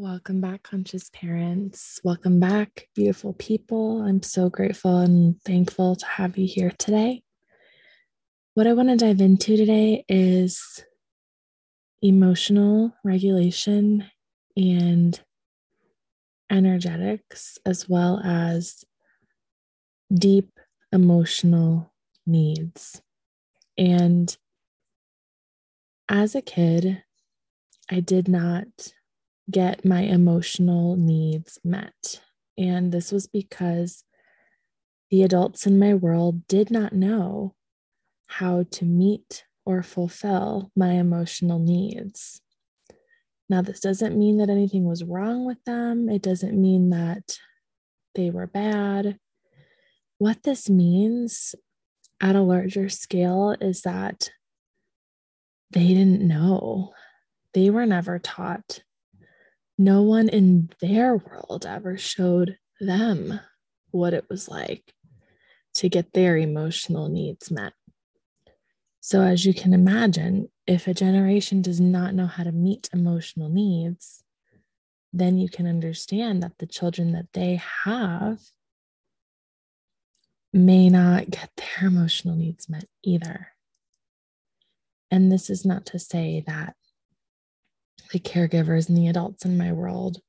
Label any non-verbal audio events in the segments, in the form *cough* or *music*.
Welcome back, conscious parents. Welcome back, beautiful people. I'm so grateful and thankful to have you here today. What I want to dive into today is emotional regulation and energetics, as well as deep emotional needs. And as a kid, I did not get my emotional needs met. And this was because the adults in my world did not know how to meet or fulfill my emotional needs. Now, this doesn't mean that anything was wrong with them, it doesn't mean that they were bad. What this means at a larger scale is that they didn't know. They were never taught no one in their world ever showed them what it was like to get their emotional needs met. So, as you can imagine, if a generation does not know how to meet emotional needs, then you can understand that the children that they have may not get their emotional needs met either. And this is not to say that the caregivers and the adults in my world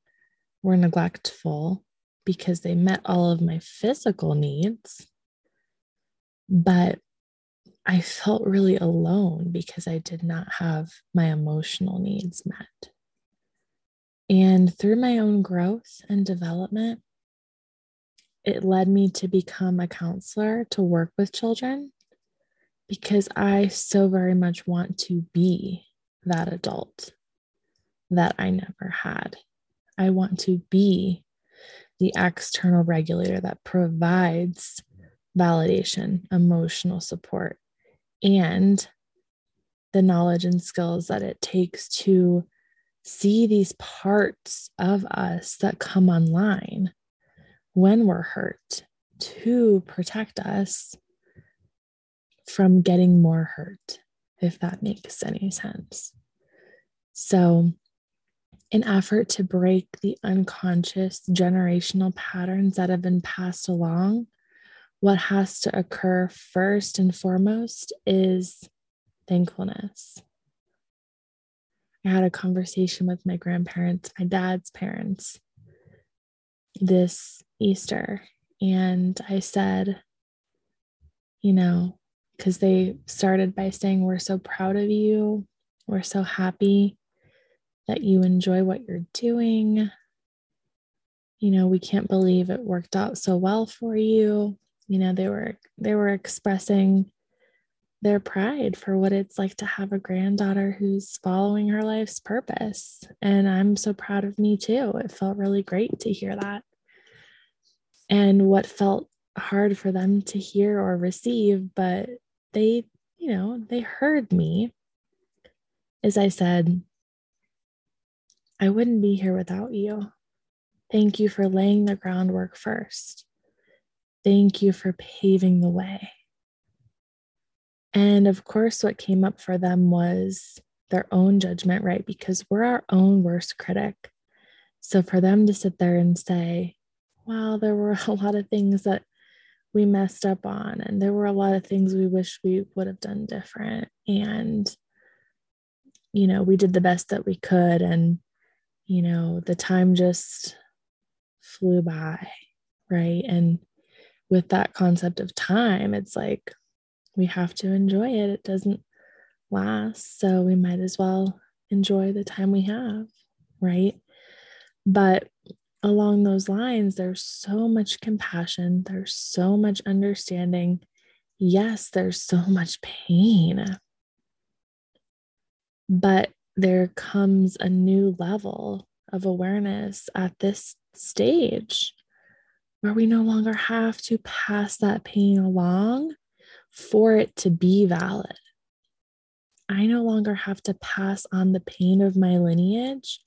were neglectful because they met all of my physical needs. But I felt really alone because I did not have my emotional needs met. And through my own growth and development, it led me to become a counselor to work with children because I so very much want to be that adult that I never had. I want to be the external regulator that provides validation, emotional support, and the knowledge and skills that it takes to see these parts of us that come online when we're hurt to protect us from getting more hurt, if that makes any sense. So, an effort to break the unconscious generational patterns that have been passed along, what has to occur first and foremost is thankfulness. I had a conversation with my grandparents, my dad's parents, this Easter, and I said, you know, because they started by saying, We're so proud of you. We're so happy that you enjoy what you're doing. You know, we can't believe it worked out so well for you. You know, they were they were expressing their pride for what it's like to have a granddaughter who's following her life's purpose. And I'm so proud of me too. It felt really great to hear that. And what felt hard for them to hear or receive, but they, you know, they heard me. As I said, I wouldn't be here without you. Thank you for laying the groundwork first. Thank you for paving the way. And of course, what came up for them was their own judgment, right? Because we're our own worst critic. So for them to sit there and say, wow, there were *laughs* a lot of things that we messed up on, and there were a lot of things we wish we would have done different. And, you know, we did the best that we could. And you know, the time just flew by, right? And with that concept of time, it's like we have to enjoy it. It doesn't last. So we might as well enjoy the time we have, right? But along those lines, there's so much compassion, there's so much understanding. Yes, there's so much pain. But there comes a new level of awareness at this stage where we no longer have to pass that pain along for it to be valid. I no longer have to pass on the pain of my lineage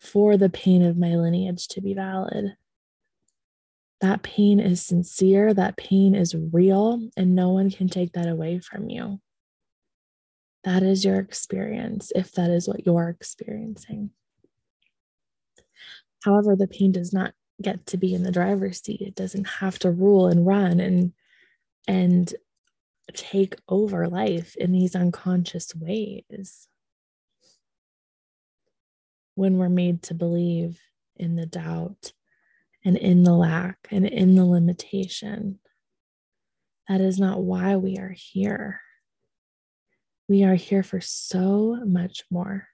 for the pain of my lineage to be valid. That pain is sincere, that pain is real, and no one can take that away from you. That is your experience if that is what you're experiencing. However, the pain does not get to be in the driver's seat. It doesn't have to rule and run and and take over life in these unconscious ways. When we're made to believe in the doubt and in the lack and in the limitation, that is not why we are here. We are here for so much more.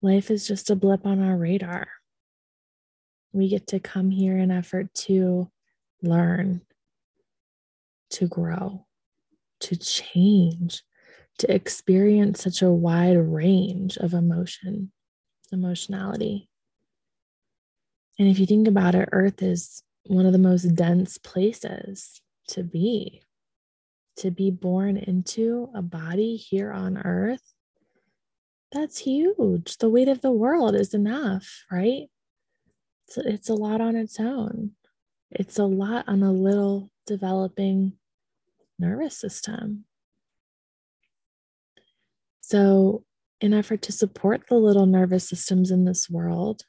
Life is just a blip on our radar. We get to come here in effort to learn, to grow, to change, to experience such a wide range of emotion, emotionality. And if you think about it, Earth is one of the most dense places to be. To be born into a body here on Earth, that's huge. The weight of the world is enough, right? It's, it's a lot on its own. It's a lot on a little developing nervous system. So, in effort to support the little nervous systems in this world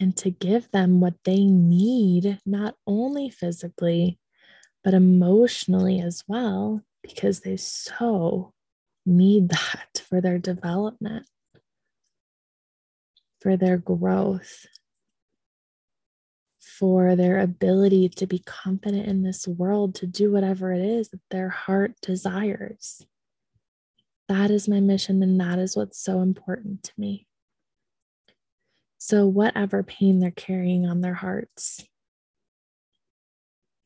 and to give them what they need, not only physically, but emotionally as well, because they so need that for their development, for their growth, for their ability to be confident in this world to do whatever it is that their heart desires. That is my mission, and that is what's so important to me. So, whatever pain they're carrying on their hearts,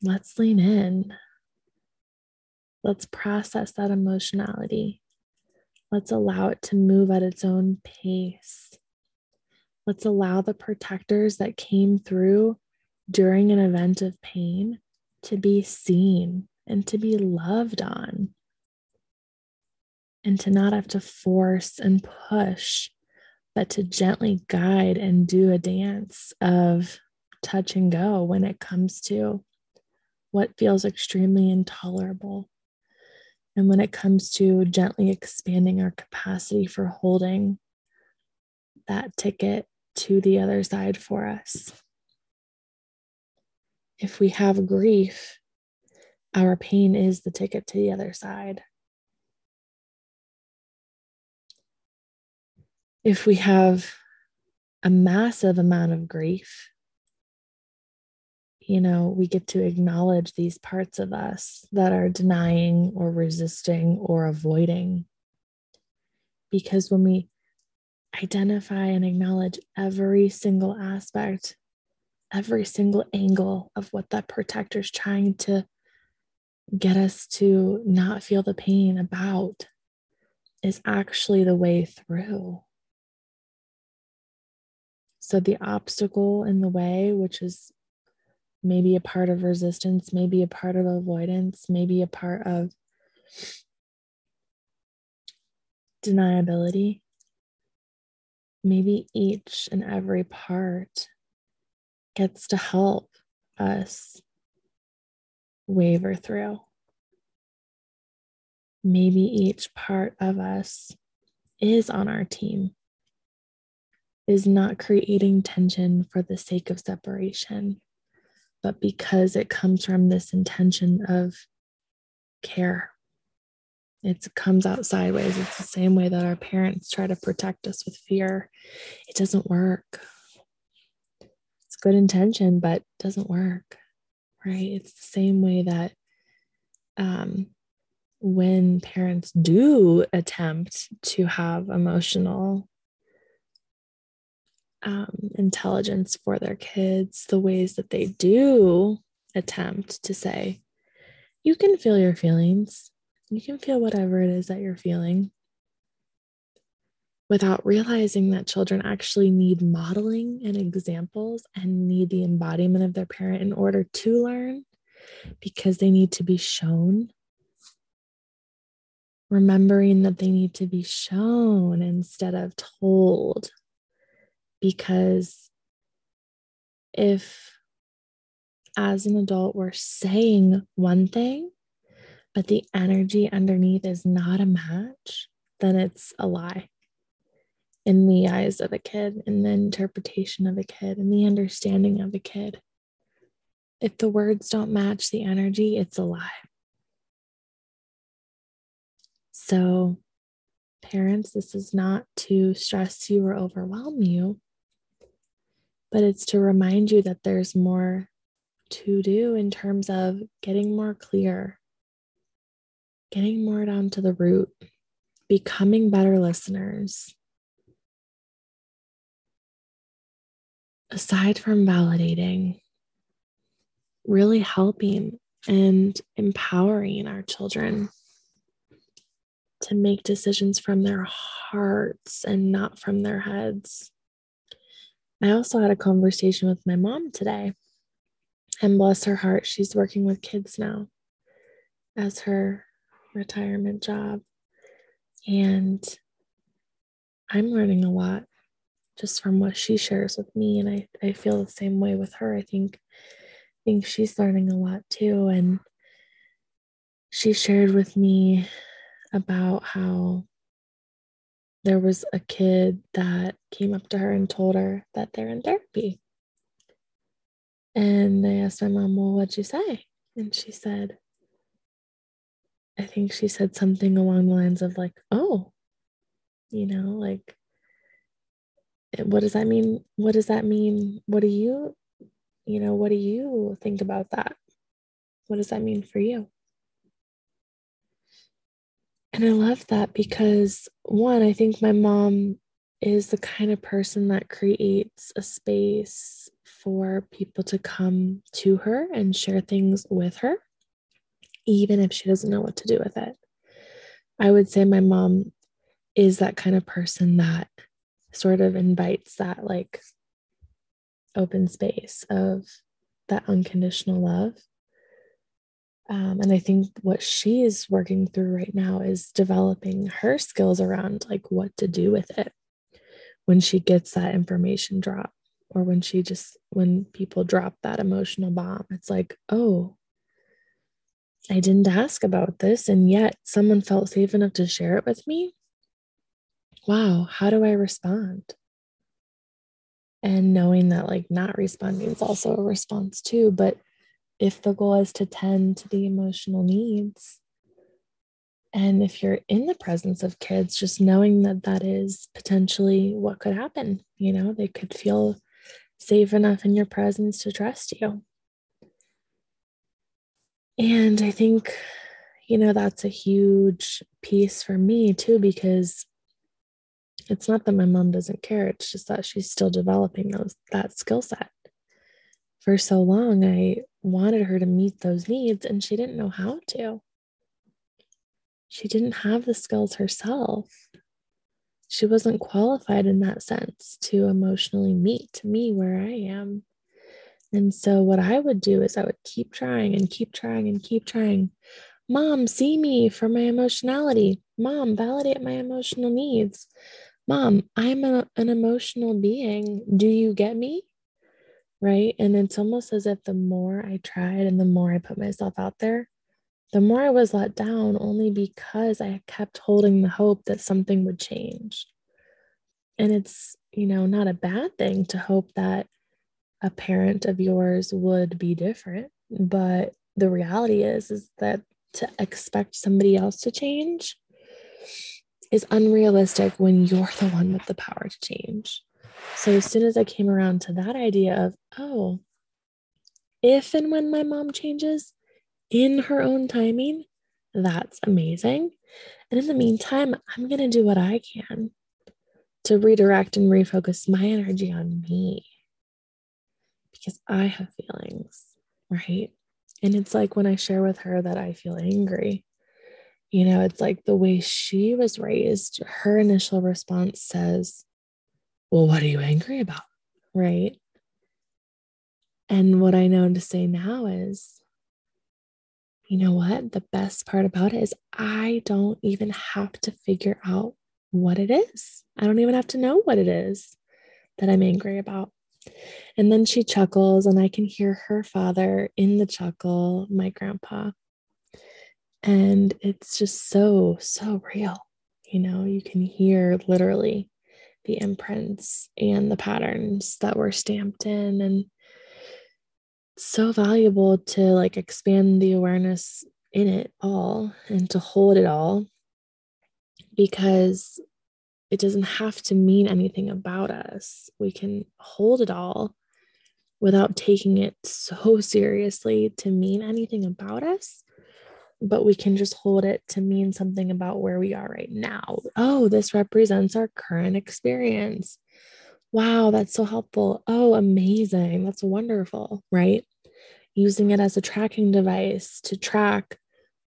let's lean in. Let's process that emotionality. Let's allow it to move at its own pace. Let's allow the protectors that came through during an event of pain to be seen and to be loved on, and to not have to force and push, but to gently guide and do a dance of touch and go when it comes to what feels extremely intolerable. And when it comes to gently expanding our capacity for holding that ticket to the other side for us if we have grief, our pain is the ticket to the other side. If we have a massive amount of grief, you know, we get to acknowledge these parts of us that are denying or resisting or avoiding. Because when we identify and acknowledge every single aspect every single angle of what that protector is trying to get us to not feel the pain about is actually the way through. So, the obstacle in the way, which is maybe a part of resistance, maybe a part of avoidance, maybe a part of deniability, maybe each and every part gets to help us waver through. Maybe each part of us is on our team, is not creating tension for the sake of separation, but because it comes from this intention of care. It comes out sideways. It's the same way that our parents try to protect us with fear. It doesn't work It's good intention, but doesn't work, right? It's the same way that um, when parents do attempt to have emotional um, intelligence for their kids, the ways that they do attempt to say, you can feel your feelings, you can feel whatever it is that you're feeling without realizing that children actually need modeling and examples and need the embodiment of their parent in order to learn because they need to be shown. Remembering that they need to be shown instead of told. Because if, as an adult, we're saying one thing, but the energy underneath is not a match, then it's a lie in the eyes of a kid, in the interpretation of a kid, in the understanding of a kid. If the words don't match the energy, it's a lie. So, parents, this is not to stress you or overwhelm you, but it's to remind you that there's more to do in terms of getting more clear, getting more down to the root, becoming better listeners. Aside from validating, really helping and empowering our children to make decisions from their hearts and not from their heads. I also had a conversation with my mom today, and bless her heart, she's working with kids now as her retirement job. And I'm learning a lot just from what she shares with me. And I, I feel the same way with her. I think I think she's learning a lot too. And she shared with me about how there was a kid that came up to her and told her that they're in therapy. And I asked my mom, Well, what'd you say? And she said, I think she said something along the lines of, like, oh, you know, like, eh, what does that mean? What does that mean? What do you, you know, what do you think about that? What does that mean for you? And I love that because, one, I think my mom is the kind of person that creates a space for people to come to her and share things with her, even if she doesn't know what to do with it. I would say my mom is that kind of person that sort of invites that like open space of that unconditional love um, and I think what she is working through right now is developing her skills around like what to do with it when she gets that information drop or when she just, when people drop that emotional bomb. It's like, oh, I didn't ask about this. And yet someone felt safe enough to share it with me. Wow, how do I respond? And knowing that like not responding is also a response too, but if the goal is to tend to the emotional needs. And if you're in the presence of kids just knowing that that is potentially what could happen you know they could feel safe enough in your presence to trust you. And i think you know that's a huge piece for me too because it's not that my mom doesn't care it's just that she's still developing those that skill set. For so long i wanted her to meet those needs and she didn't know how to. She didn't have the skills herself. She wasn't qualified in that sense to emotionally meet me where I am. And so, what I would do is I would keep trying and keep trying and keep trying. Mom, see me for my emotionality. Mom, validate my emotional needs. Mom, I'm a, an emotional being. Do you get me? Right? And it's almost as if the more I tried and the more I put myself out there, the more I was let down only because I kept holding the hope that something would change. And it's, you know, not a bad thing to hope that a parent of yours would be different, but the reality is is that to expect somebody else to change is unrealistic when you're the one with the power to change. So as soon as I came around to that idea of, oh, if and when my mom changes in her own timing, that's amazing. And in the meantime, I'm going to do what I can to redirect and refocus my energy on me because I have feelings, right? And it's like when I share with her that I feel angry, you know, it's like the way she was raised, her initial response says, well, what are you angry about? Right. And what I know to say now is, you know what? The best part about it is I don't even have to figure out what it is. I don't even have to know what it is that I'm angry about. And then she chuckles, and I can hear her father in the chuckle, my grandpa. And it's just so, so real. You know, you can hear literally the imprints and the patterns that were stamped in and so valuable to like expand the awareness in it all and to hold it all because it doesn't have to mean anything about us. We can hold it all without taking it so seriously to mean anything about us, but we can just hold it to mean something about where we are right now. Oh, this represents our current experience. Wow, that's so helpful. Oh, amazing. That's wonderful, right? Using it as a tracking device to track,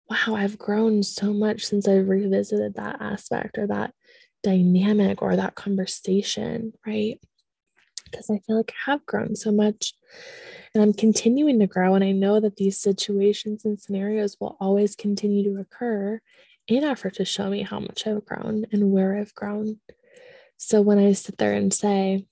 wow, I've grown so much since I've revisited that aspect or that dynamic or that conversation, right? Because I feel like I have grown so much and I'm continuing to grow. And I know that these situations and scenarios will always continue to occur in effort to show me how much I've grown and where I've grown. So when I sit there and say,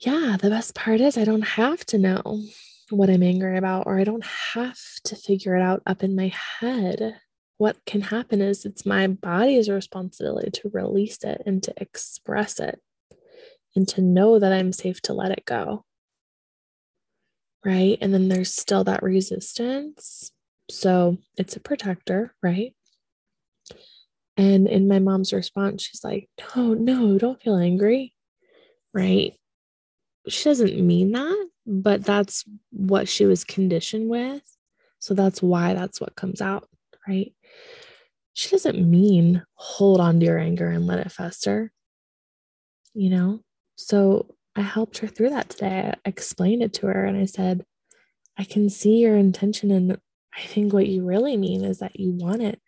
yeah, the best part is I don't have to know what I'm angry about, or I don't have to figure it out up in my head what can happen is it's my body's responsibility to release it and to express it and to know that I'm safe to let it go. Right. And then there's still that resistance. So it's a protector, right? And in my mom's response, she's like, no, no, don't feel angry. Right. She doesn't mean that, but that's what she was conditioned with. So that's why that's what comes out. Right she doesn't mean hold on to your anger and let it fester. You know? So I helped her through that today. I explained it to her and I said, I can see your intention. And I think what you really mean is that you want it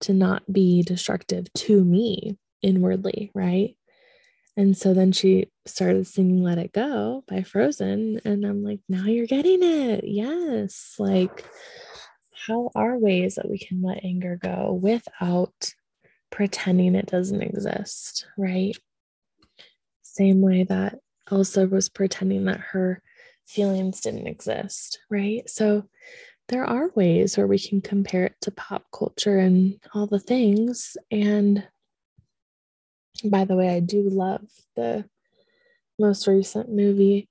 to not be destructive to me inwardly, right? And so then she started singing Let It Go by Frozen. And I'm like, now you're getting it. Yes. Like, how are ways that we can let anger go without pretending it doesn't exist, right? Same way that Elsa was pretending that her feelings didn't exist, right? So there are ways where we can compare it to pop culture and all the things. And by the way, I do love the most recent movie,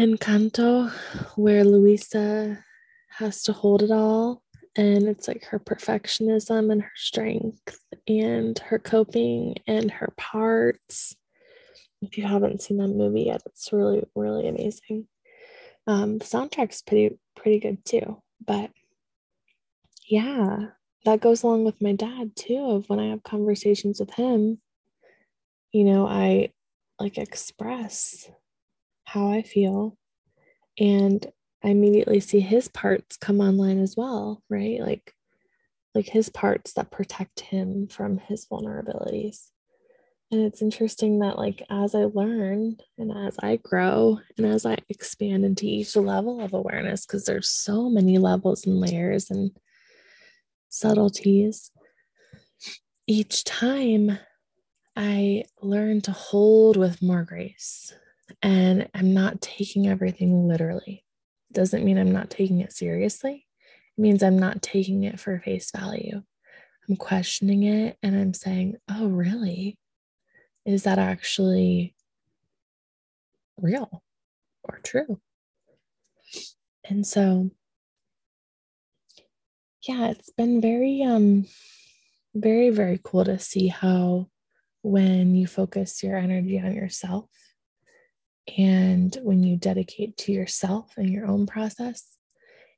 Encanto, where Luisa has to hold it all. And it's like her perfectionism and her strength and her coping and her parts. If you haven't seen that movie yet, it's really, really amazing. Um, the soundtrack's pretty, pretty good too. But yeah, that goes along with my dad too. Of when I have conversations with him, you know, I like express how I feel and I immediately see his parts come online as well, right? Like like his parts that protect him from his vulnerabilities. And it's interesting that like as I learn and as I grow and as I expand into each level of awareness because there's so many levels and layers and subtleties each time I learn to hold with more grace and I'm not taking everything literally doesn't mean I'm not taking it seriously. It means I'm not taking it for face value. I'm questioning it and I'm saying, oh, really? Is that actually real or true? And so, yeah, it's been very, um, very, very cool to see how when you focus your energy on yourself and when you dedicate to yourself and your own process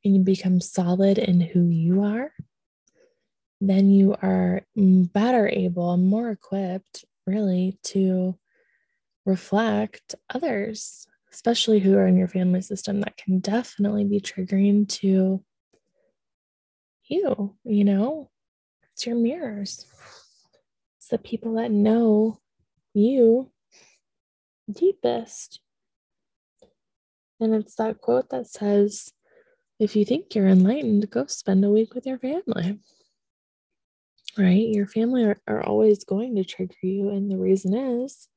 and you become solid in who you are, then you are better able more equipped, really, to reflect others, especially who are in your family system that can definitely be triggering to you. You know, it's your mirrors, it's the people that know you deepest. And it's that quote that says, if you think you're enlightened, go spend a week with your family. Right? Your family are, are always going to trigger you. And the reason is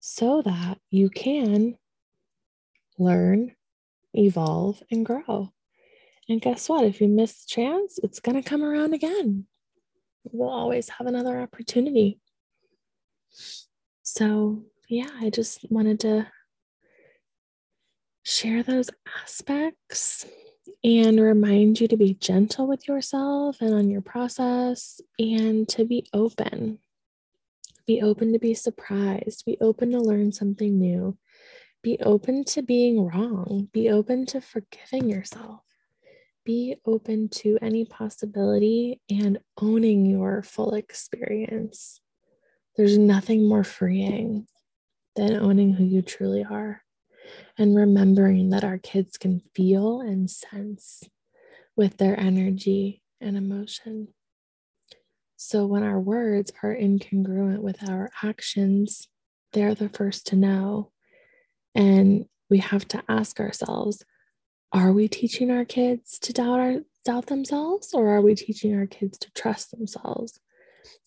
so that you can learn, evolve, and grow. And guess what? If you miss the chance, it's going to come around again. we'll always have another opportunity. So, yeah, I just wanted to share those aspects and remind you to be gentle with yourself and on your process and to be open. Be open to be surprised, be open to learn something new, be open to being wrong, be open to forgiving yourself, be open to any possibility and owning your full experience. There's nothing more freeing than owning who you truly are and remembering that our kids can feel and sense with their energy and emotion. So when our words are incongruent with our actions, they're the first to know. And we have to ask ourselves are we teaching our kids to doubt our doubt themselves or are we teaching our kids to trust themselves?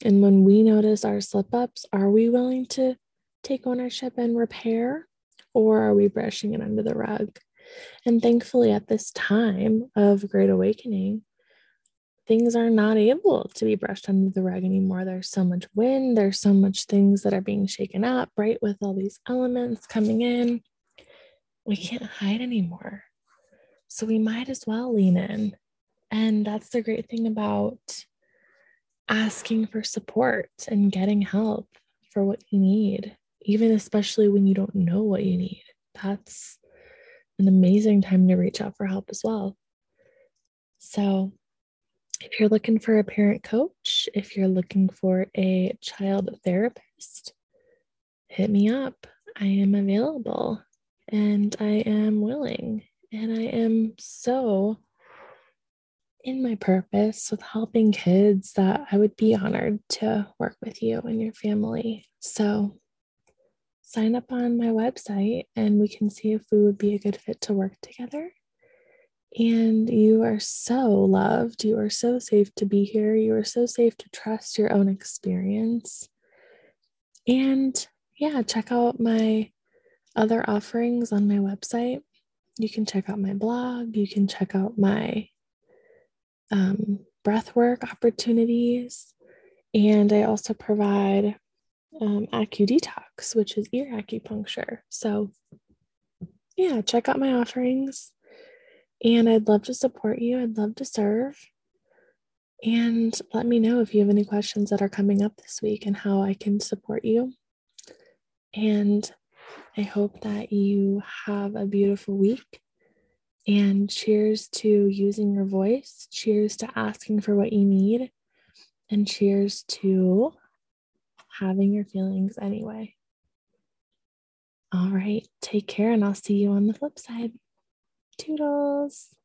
And when we notice our slip ups, are we willing to take ownership and repair or are we brushing it under the rug? And thankfully, at this time of Great Awakening, things are not able to be brushed under the rug anymore. There's so much wind, there's so much things that are being shaken up, right? With all these elements coming in, we can't hide anymore. So we might as well lean in. And that's the great thing about asking for support and getting help for what you need even especially when you don't know what you need. That's an amazing time to reach out for help as well. So, if you're looking for a parent coach, if you're looking for a child therapist, hit me up. I am available and I am willing. And I am so in my purpose with helping kids that I would be honored to work with you and your family. So sign up on my website and we can see if we would be a good fit to work together. And you are so loved. You are so safe to be here. You are so safe to trust your own experience. And yeah, check out my other offerings on my website. You can check out my blog. You can check out my um, breathwork opportunities. And I also provide um, AcuDetox, which is ear acupuncture. So, yeah, check out my offerings. And I'd love to support you. I'd love to serve. And let me know if you have any questions that are coming up this week and how I can support you. And I hope that you have a beautiful week. And cheers to using your voice. Cheers to asking for what you need. And cheers to having your feelings anyway. All right, take care, and I'll see you on the flip side. Toodles.